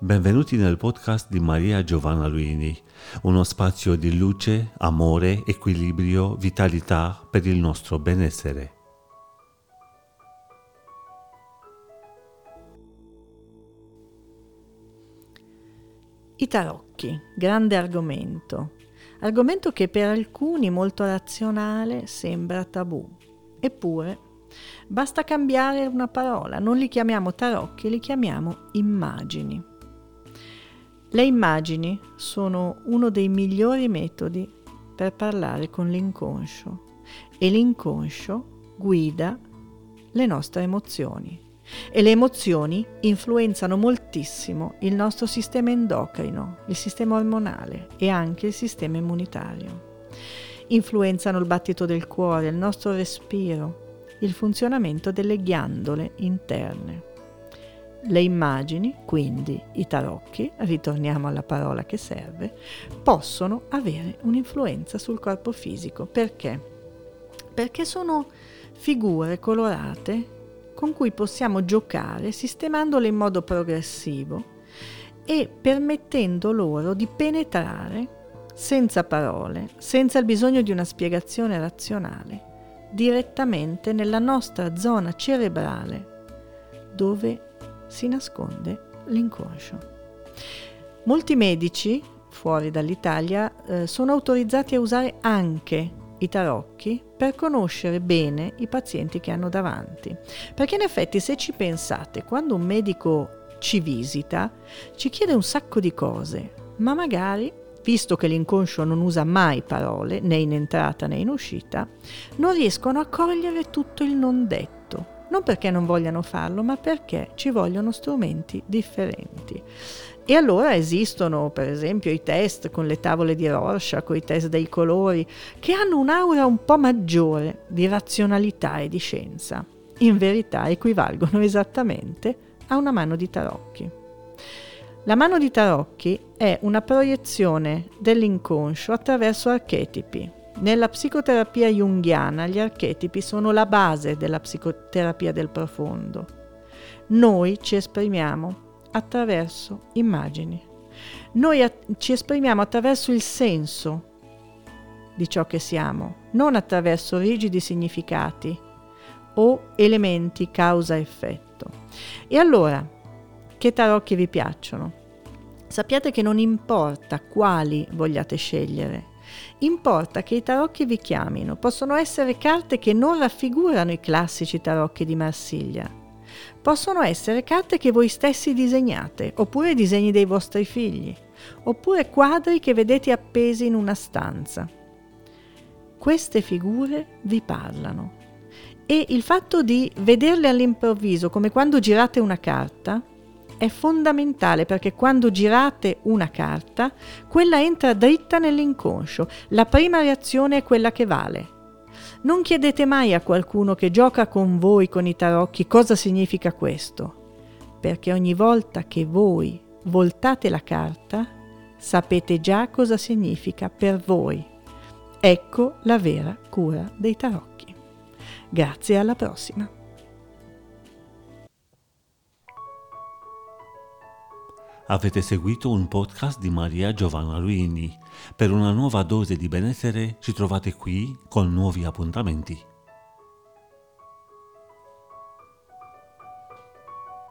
Benvenuti nel podcast di Maria Giovanna Luini, uno spazio di luce, amore, equilibrio, vitalità per il nostro benessere. I tarocchi, grande argomento. Argomento che per alcuni molto razionale sembra tabù. Eppure, basta cambiare una parola, non li chiamiamo tarocchi, li chiamiamo immagini. Le immagini sono uno dei migliori metodi per parlare con l'inconscio e l'inconscio guida le nostre emozioni e le emozioni influenzano moltissimo il nostro sistema endocrino, il sistema ormonale e anche il sistema immunitario. Influenzano il battito del cuore, il nostro respiro, il funzionamento delle ghiandole interne. Le immagini, quindi i tarocchi, ritorniamo alla parola che serve, possono avere un'influenza sul corpo fisico. Perché? Perché sono figure colorate con cui possiamo giocare sistemandole in modo progressivo e permettendo loro di penetrare senza parole, senza il bisogno di una spiegazione razionale, direttamente nella nostra zona cerebrale dove si nasconde l'inconscio. Molti medici fuori dall'Italia eh, sono autorizzati a usare anche i tarocchi per conoscere bene i pazienti che hanno davanti. Perché in effetti se ci pensate, quando un medico ci visita, ci chiede un sacco di cose, ma magari, visto che l'inconscio non usa mai parole, né in entrata né in uscita, non riescono a cogliere tutto il non detto. Non perché non vogliano farlo, ma perché ci vogliono strumenti differenti. E allora esistono per esempio i test con le tavole di Rorschach o i test dei colori che hanno un'aura un po' maggiore di razionalità e di scienza. In verità equivalgono esattamente a una mano di tarocchi. La mano di tarocchi è una proiezione dell'inconscio attraverso archetipi. Nella psicoterapia junghiana gli archetipi sono la base della psicoterapia del profondo. Noi ci esprimiamo attraverso immagini. Noi a- ci esprimiamo attraverso il senso di ciò che siamo, non attraverso rigidi significati o elementi causa-effetto. E allora, che tarocchi vi piacciono? Sappiate che non importa quali vogliate scegliere, importa che i tarocchi vi chiamino. Possono essere carte che non raffigurano i classici tarocchi di Marsiglia, Possono essere carte che voi stessi disegnate, oppure disegni dei vostri figli, oppure quadri che vedete appesi in una stanza. Queste figure vi parlano e il fatto di vederle all'improvviso, come quando girate una carta, è fondamentale perché quando girate una carta, quella entra dritta nell'inconscio. La prima reazione è quella che vale. Non chiedete mai a qualcuno che gioca con voi con i tarocchi cosa significa questo, perché ogni volta che voi voltate la carta sapete già cosa significa per voi. Ecco la vera cura dei tarocchi. Grazie, alla prossima. Avete seguito un podcast di Maria Giovanna Luini. Per una nuova dose di benessere ci trovate qui con nuovi appuntamenti.